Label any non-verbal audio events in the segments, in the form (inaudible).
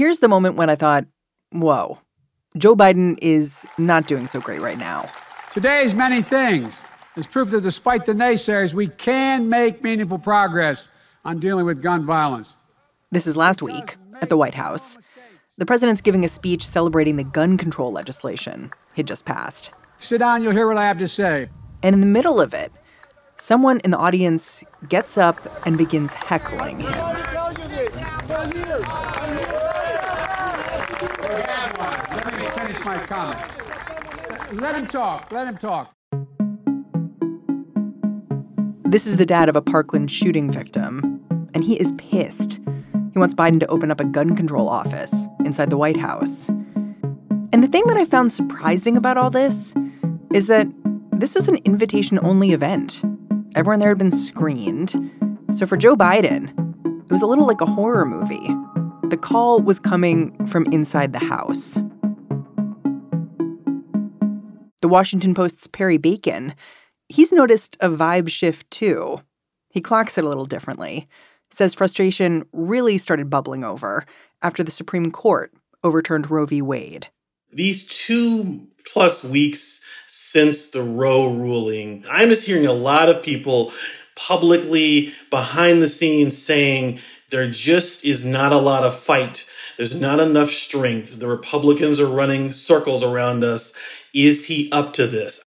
Here's the moment when I thought, whoa, Joe Biden is not doing so great right now. Today's many things is proof that despite the naysayers, we can make meaningful progress on dealing with gun violence. This is last week at the White House. The president's giving a speech celebrating the gun control legislation he'd just passed. Sit down, you'll hear what I have to say. And in the middle of it, someone in the audience gets up and begins heckling him. Let me my comment. Let him talk. Let him talk. This is the dad of a Parkland shooting victim, and he is pissed. He wants Biden to open up a gun control office inside the White House. And the thing that I found surprising about all this is that this was an invitation only event. Everyone there had been screened. So for Joe Biden, it was a little like a horror movie. The call was coming from inside the House. The Washington Post's Perry Bacon, he's noticed a vibe shift too. He clocks it a little differently. Says frustration really started bubbling over after the Supreme Court overturned Roe v. Wade. These two plus weeks since the Roe ruling, I'm just hearing a lot of people publicly behind the scenes saying there just is not a lot of fight. There's not enough strength. The Republicans are running circles around us. Is he up to this?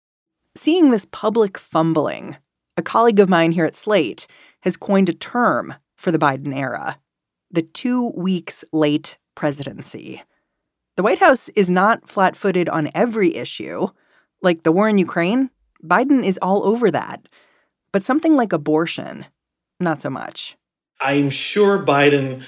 Seeing this public fumbling, a colleague of mine here at Slate has coined a term for the Biden era the two weeks late presidency. The White House is not flat footed on every issue. Like the war in Ukraine, Biden is all over that. But something like abortion, not so much. I'm sure Biden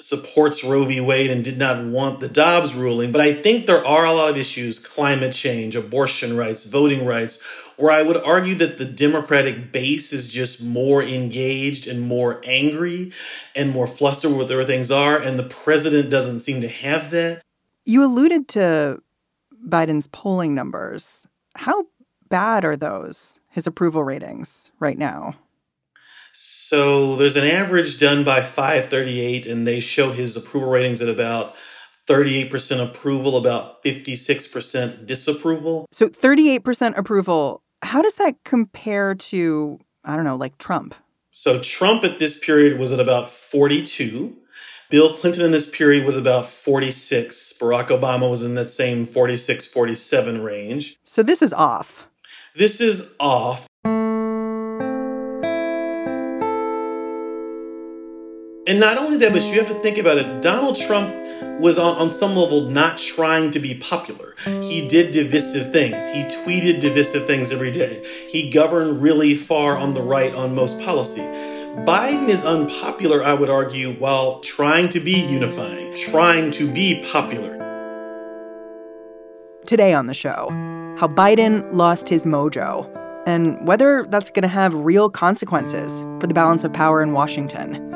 supports Roe v. Wade and did not want the Dobbs ruling, but I think there are a lot of issues climate change, abortion rights, voting rights where I would argue that the Democratic base is just more engaged and more angry and more flustered with where things are, and the president doesn't seem to have that. You alluded to Biden's polling numbers. How bad are those, his approval ratings right now? So there's an average done by 538, and they show his approval ratings at about 38% approval, about 56% disapproval. So 38% approval. How does that compare to, I don't know, like Trump? So Trump at this period was at about 42. Bill Clinton in this period was about 46. Barack Obama was in that same 46, 47 range. So this is off. This is off. And not only that, but you have to think about it. Donald Trump was on, on some level not trying to be popular. He did divisive things. He tweeted divisive things every day. He governed really far on the right on most policy. Biden is unpopular, I would argue, while trying to be unifying, trying to be popular. Today on the show, how Biden lost his mojo and whether that's going to have real consequences for the balance of power in Washington.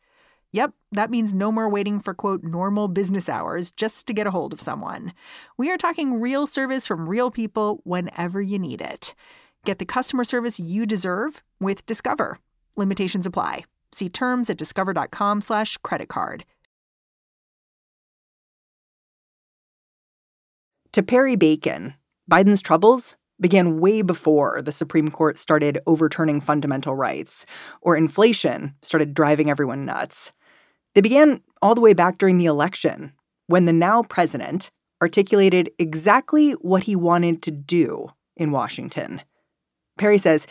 Yep, that means no more waiting for quote normal business hours just to get a hold of someone. We are talking real service from real people whenever you need it. Get the customer service you deserve with Discover. Limitations apply. See terms at discover.com/slash credit card. To Perry Bacon, Biden's troubles, began way before the Supreme Court started overturning fundamental rights or inflation started driving everyone nuts. They began all the way back during the election when the now president articulated exactly what he wanted to do in Washington. Perry says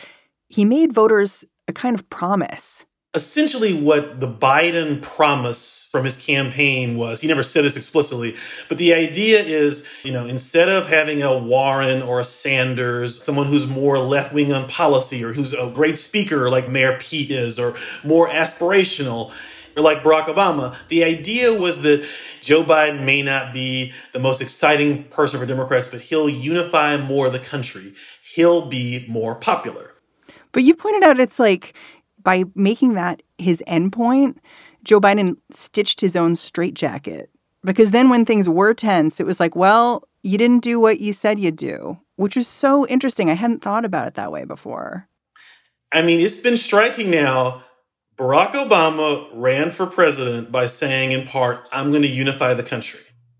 he made voters a kind of promise essentially what the Biden promise from his campaign was. He never said this explicitly, but the idea is, you know, instead of having a Warren or a Sanders, someone who's more left wing on policy or who's a great speaker like Mayor Pete is, or more aspirational, or like Barack Obama, the idea was that Joe Biden may not be the most exciting person for Democrats, but he'll unify more of the country. He'll be more popular. But you pointed out it's like by making that his endpoint, Joe Biden stitched his own straitjacket. Because then when things were tense, it was like, well, you didn't do what you said you'd do, which was so interesting. I hadn't thought about it that way before. I mean, it's been striking now. Barack Obama ran for president by saying, in part, I'm going to unify the country.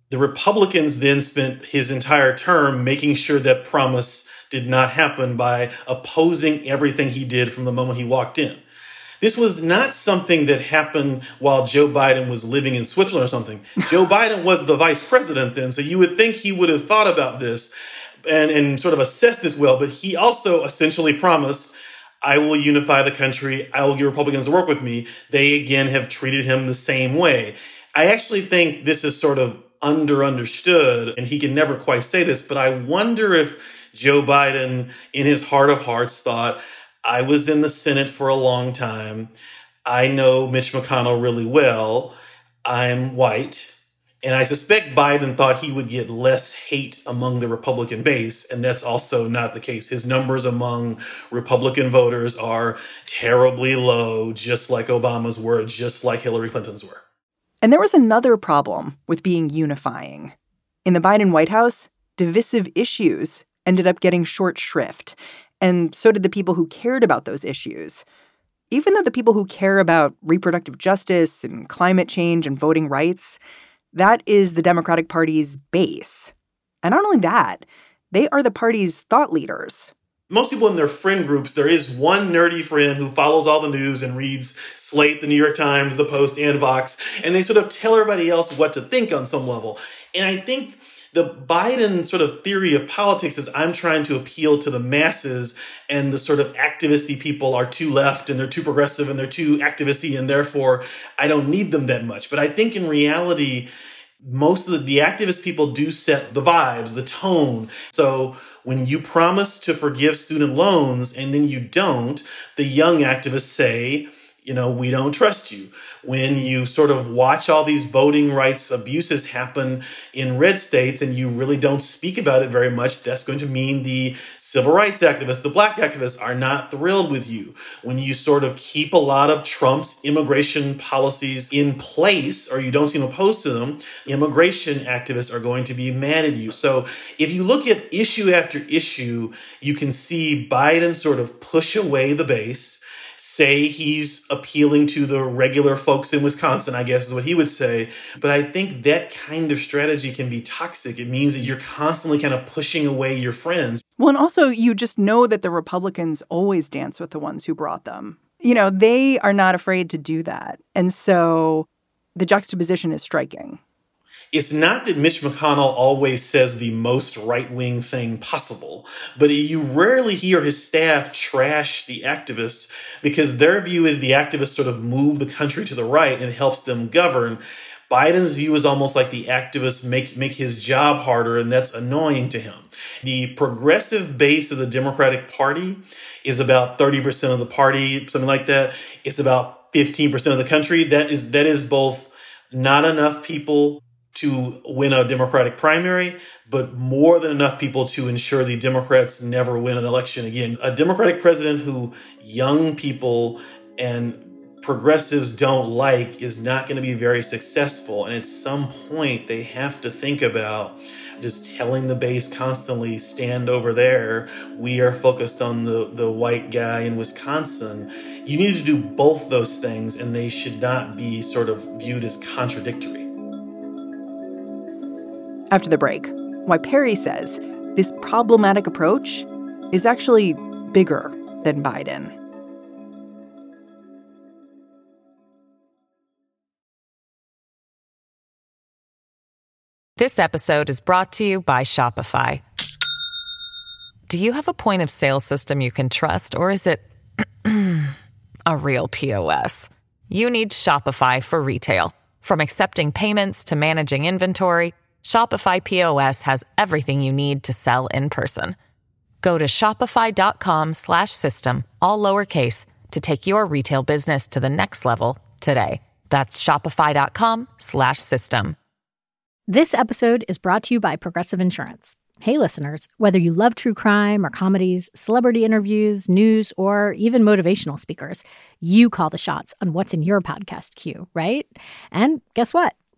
The Republicans then spent his entire term making sure that promise did not happen by opposing everything he did from the moment he walked in. This was not something that happened while Joe Biden was living in Switzerland or something. Joe (laughs) Biden was the vice president then, so you would think he would have thought about this and, and sort of assessed this well, but he also essentially promised I will unify the country. I will get Republicans to work with me. They again have treated him the same way. I actually think this is sort of under understood, and he can never quite say this, but I wonder if Joe Biden, in his heart of hearts, thought, I was in the Senate for a long time. I know Mitch McConnell really well. I'm white. And I suspect Biden thought he would get less hate among the Republican base, and that's also not the case. His numbers among Republican voters are terribly low, just like Obama's were, just like Hillary Clinton's were. And there was another problem with being unifying. In the Biden White House, divisive issues ended up getting short shrift, and so did the people who cared about those issues. Even though the people who care about reproductive justice and climate change and voting rights, that is the Democratic Party's base. And not only that, they are the party's thought leaders. Most people in their friend groups, there is one nerdy friend who follows all the news and reads Slate, the New York Times, the Post, and Vox, and they sort of tell everybody else what to think on some level. And I think the Biden sort of theory of politics is I'm trying to appeal to the masses, and the sort of activisty people are too left and they're too progressive and they're too activisty, and therefore I don't need them that much. But I think in reality, most of the, the activist people do set the vibes, the tone. So when you promise to forgive student loans and then you don't, the young activists say, you know, we don't trust you. When you sort of watch all these voting rights abuses happen in red states and you really don't speak about it very much, that's going to mean the civil rights activists, the black activists are not thrilled with you. When you sort of keep a lot of Trump's immigration policies in place or you don't seem opposed to them, immigration activists are going to be mad at you. So if you look at issue after issue, you can see Biden sort of push away the base say he's appealing to the regular folks in Wisconsin, I guess is what he would say. But I think that kind of strategy can be toxic. It means that you're constantly kind of pushing away your friends. Well, and also you just know that the Republicans always dance with the ones who brought them. You know, they are not afraid to do that. And so the juxtaposition is striking it's not that Mitch McConnell always says the most right wing thing possible, but you rarely hear his staff trash the activists because their view is the activists sort of move the country to the right and helps them govern. Biden's view is almost like the activists make, make his job harder, and that's annoying to him. The progressive base of the Democratic Party is about 30% of the party, something like that. It's about 15% of the country. That is, that is both not enough people to win a Democratic primary, but more than enough people to ensure the Democrats never win an election again. A Democratic president who young people and progressives don't like is not going to be very successful. And at some point, they have to think about just telling the base constantly, stand over there. We are focused on the, the white guy in Wisconsin. You need to do both those things, and they should not be sort of viewed as contradictory. After the break, why Perry says this problematic approach is actually bigger than Biden. This episode is brought to you by Shopify. Do you have a point of sale system you can trust, or is it (clears throat) a real POS? You need Shopify for retail. From accepting payments to managing inventory, Shopify POS has everything you need to sell in person. Go to shopify.com/system all lowercase to take your retail business to the next level today. That's shopify.com/system. This episode is brought to you by Progressive Insurance. Hey listeners, whether you love true crime or comedies, celebrity interviews, news, or even motivational speakers, you call the shots on what's in your podcast queue, right? And guess what?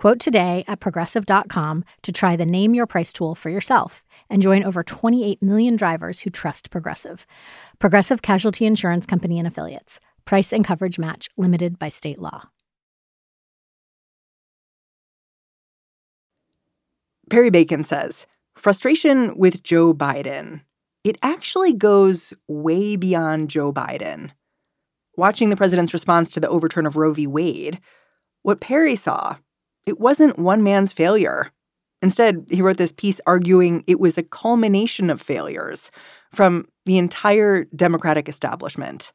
Quote today at progressive.com to try the Name Your Price tool for yourself and join over 28 million drivers who trust Progressive. Progressive Casualty Insurance Company and Affiliates. Price and coverage match limited by state law. Perry Bacon says frustration with Joe Biden. It actually goes way beyond Joe Biden. Watching the president's response to the overturn of Roe v. Wade, what Perry saw, it wasn't one man's failure. Instead, he wrote this piece arguing it was a culmination of failures from the entire Democratic establishment.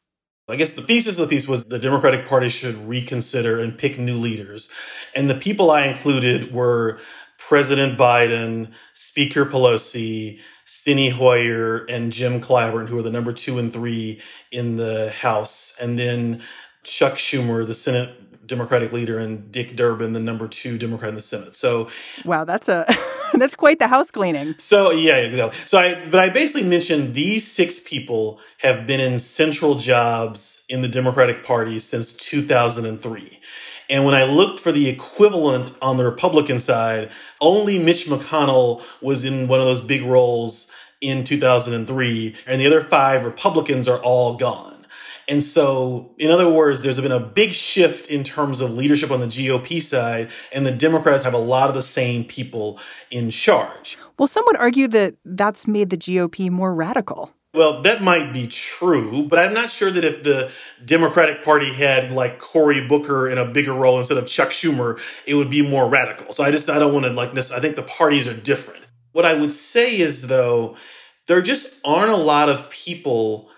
I guess the thesis of the piece was the Democratic Party should reconsider and pick new leaders. And the people I included were President Biden, Speaker Pelosi, Steny Hoyer, and Jim Clyburn, who are the number two and three in the House. And then Chuck Schumer, the Senate Democratic leader, and Dick Durbin, the number two Democrat in the Senate. So, wow, that's a (laughs) that's quite the house cleaning. So, yeah, exactly. So, I but I basically mentioned these six people have been in central jobs in the Democratic Party since 2003. And when I looked for the equivalent on the Republican side, only Mitch McConnell was in one of those big roles in 2003, and the other five Republicans are all gone. And so, in other words, there's been a big shift in terms of leadership on the GOP side, and the Democrats have a lot of the same people in charge. Well, some would argue that that's made the GOP more radical. Well, that might be true, but I'm not sure that if the Democratic Party had like Cory Booker in a bigger role instead of Chuck Schumer, it would be more radical. So I just I don't want to like this. I think the parties are different. What I would say is though, there just aren't a lot of people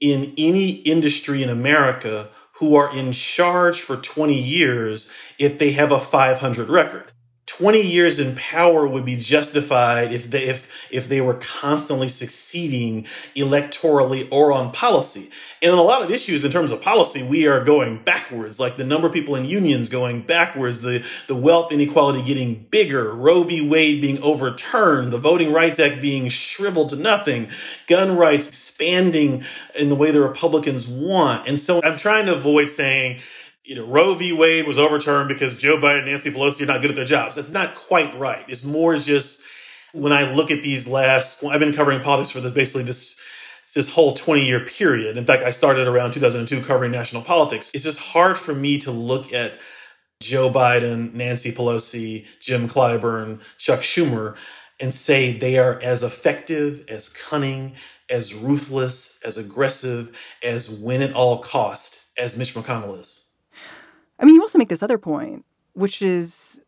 in any industry in America who are in charge for 20 years if they have a 500 record. 20 years in power would be justified if they if if they were constantly succeeding electorally or on policy. And on a lot of issues in terms of policy, we are going backwards, like the number of people in unions going backwards, the, the wealth inequality getting bigger, Roe v. Wade being overturned, the Voting Rights Act being shriveled to nothing, gun rights expanding in the way the Republicans want. And so I'm trying to avoid saying, you know, Roe v. Wade was overturned because Joe Biden and Nancy Pelosi are not good at their jobs. That's not quite right. It's more just when I look at these last, I've been covering politics for this, basically this, this whole 20 year period. In fact, I started around 2002 covering national politics. It's just hard for me to look at Joe Biden, Nancy Pelosi, Jim Clyburn, Chuck Schumer, and say they are as effective, as cunning, as ruthless, as aggressive, as win at all cost as Mitch McConnell is. I mean, you also make this other point, which is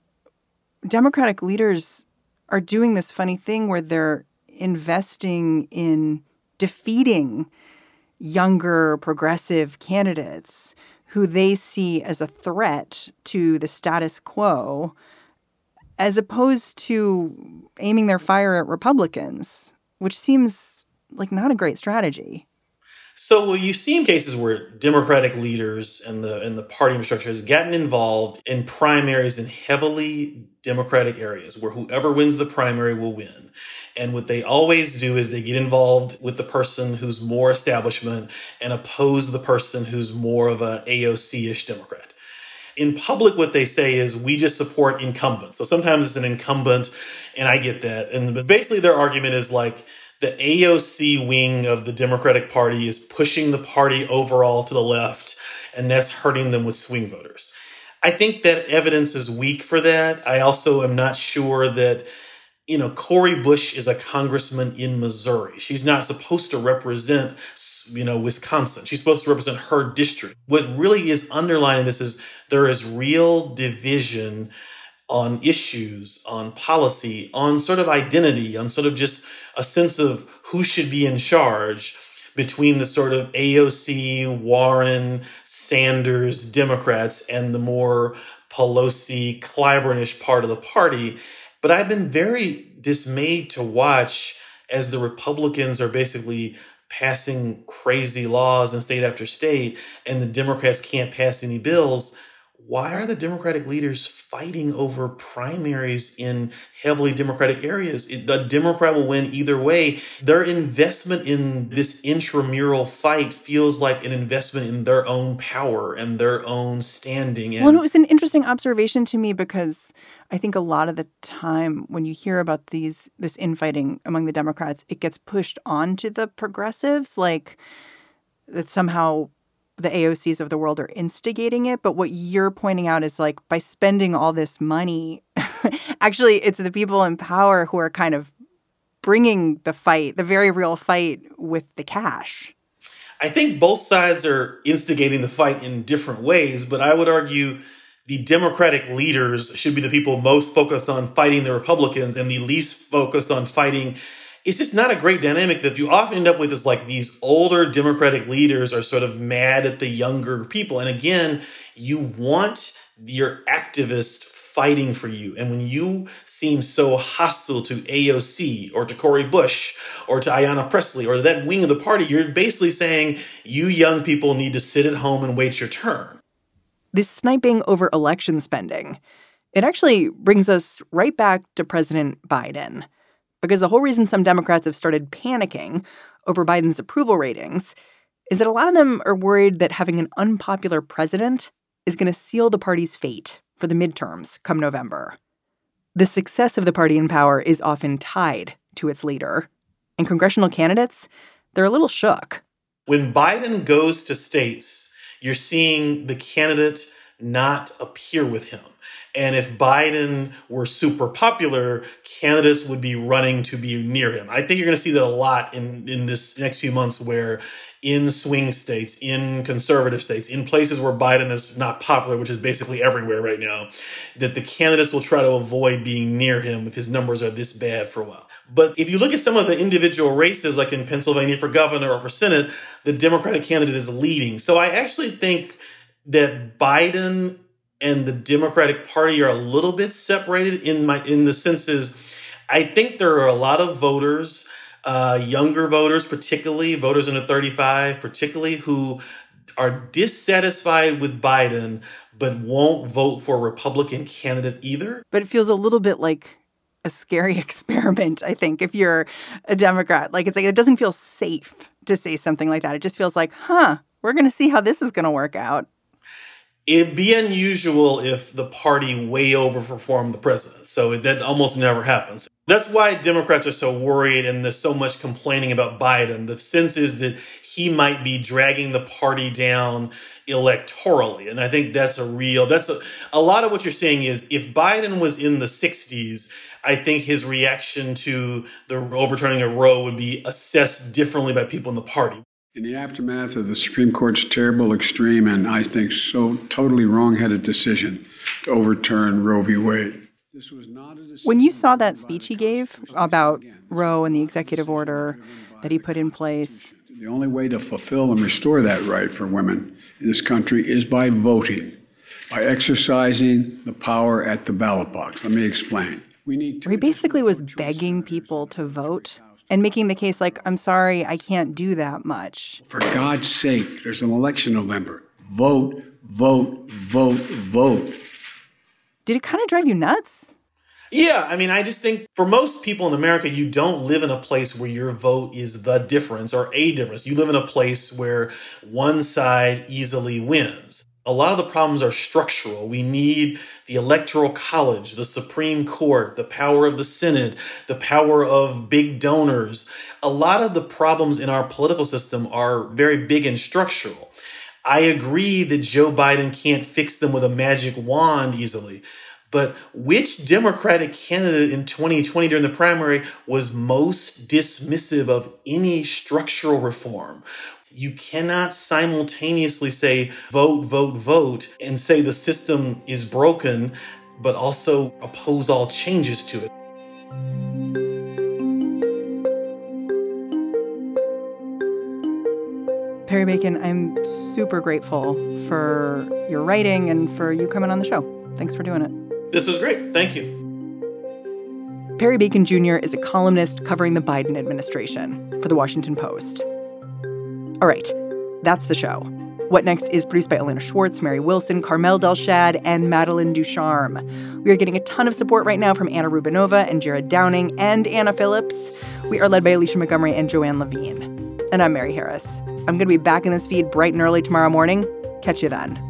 Democratic leaders are doing this funny thing where they're investing in defeating younger progressive candidates who they see as a threat to the status quo, as opposed to aiming their fire at Republicans, which seems like not a great strategy. So well, you've seen cases where Democratic leaders and the and the party infrastructure has gotten involved in primaries in heavily Democratic areas where whoever wins the primary will win. And what they always do is they get involved with the person who's more establishment and oppose the person who's more of a AOC-ish Democrat. In public, what they say is we just support incumbents. So sometimes it's an incumbent, and I get that. And basically their argument is like the AOC wing of the Democratic Party is pushing the party overall to the left, and that's hurting them with swing voters. I think that evidence is weak for that. I also am not sure that, you know, Cori Bush is a congressman in Missouri. She's not supposed to represent, you know, Wisconsin. She's supposed to represent her district. What really is underlying this is there is real division on issues, on policy, on sort of identity, on sort of just a sense of who should be in charge between the sort of AOC, Warren, Sanders Democrats and the more Pelosi, Clyburnish part of the party. But I've been very dismayed to watch as the Republicans are basically passing crazy laws in state after state and the Democrats can't pass any bills why are the Democratic leaders fighting over primaries in heavily Democratic areas? The Democrat will win either way. Their investment in this intramural fight feels like an investment in their own power and their own standing. And well, it was an interesting observation to me because I think a lot of the time when you hear about these this infighting among the Democrats, it gets pushed onto the progressives, like that somehow the AOCs of the world are instigating it. But what you're pointing out is like by spending all this money, (laughs) actually, it's the people in power who are kind of bringing the fight, the very real fight with the cash. I think both sides are instigating the fight in different ways, but I would argue the Democratic leaders should be the people most focused on fighting the Republicans and the least focused on fighting it's just not a great dynamic that you often end up with is like these older democratic leaders are sort of mad at the younger people. And again you want your activist fighting for you. And when you seem so hostile to AOC or to Cori Bush or to Ayanna Pressley or that wing of the party you're basically saying you young people need to sit at home and wait your turn. This sniping over election spending it actually brings us right back to President Biden because the whole reason some Democrats have started panicking over Biden's approval ratings is that a lot of them are worried that having an unpopular president is going to seal the party's fate for the midterms come November. The success of the party in power is often tied to its leader, and congressional candidates, they're a little shook. When Biden goes to states, you're seeing the candidate not appear with him. And if Biden were super popular, candidates would be running to be near him. I think you're going to see that a lot in, in this next few months where in swing states, in conservative states, in places where Biden is not popular, which is basically everywhere right now, that the candidates will try to avoid being near him if his numbers are this bad for a while. But if you look at some of the individual races, like in Pennsylvania for governor or for Senate, the Democratic candidate is leading. So I actually think that Biden and the Democratic Party are a little bit separated in my in the senses. I think there are a lot of voters, uh, younger voters, particularly voters under 35, particularly who are dissatisfied with Biden but won't vote for a Republican candidate either. But it feels a little bit like a scary (laughs) experiment, I think, if you're a Democrat. Like it's like it doesn't feel safe to say something like that. It just feels like, huh, we're going to see how this is going to work out it'd be unusual if the party way overperformed the president. So that almost never happens. That's why Democrats are so worried and there's so much complaining about Biden. The sense is that he might be dragging the party down electorally. And I think that's a real, that's a, a lot of what you're saying is if Biden was in the 60s, I think his reaction to the overturning of Roe would be assessed differently by people in the party. In the aftermath of the Supreme Court's terrible, extreme, and I think so totally wrongheaded decision to overturn Roe v. Wade. When you saw that speech he gave about Roe and the executive order that he put in place, the only way to fulfill and restore that right for women in this country is by voting, by exercising the power at the ballot box. Let me explain. We need he basically was begging people to vote and making the case like, I'm sorry, I can't do that much. For God's sake, there's an election November. Vote, vote, vote, vote. Did it kind of drive you nuts? Yeah, I mean, I just think for most people in America, you don't live in a place where your vote is the difference or a difference. You live in a place where one side easily wins. A lot of the problems are structural. We need the Electoral College, the Supreme Court, the power of the Senate, the power of big donors. A lot of the problems in our political system are very big and structural. I agree that Joe Biden can't fix them with a magic wand easily. But which Democratic candidate in 2020 during the primary was most dismissive of any structural reform? You cannot simultaneously say vote, vote, vote and say the system is broken, but also oppose all changes to it. Perry Bacon, I'm super grateful for your writing and for you coming on the show. Thanks for doing it. This was great. Thank you. Perry Bacon Jr. is a columnist covering the Biden administration for the Washington Post. All right, that's the show. What Next is produced by Elena Schwartz, Mary Wilson, Carmel Delshad, and Madeline Ducharme. We are getting a ton of support right now from Anna Rubinova and Jared Downing and Anna Phillips. We are led by Alicia Montgomery and Joanne Levine. And I'm Mary Harris. I'm going to be back in this feed bright and early tomorrow morning. Catch you then.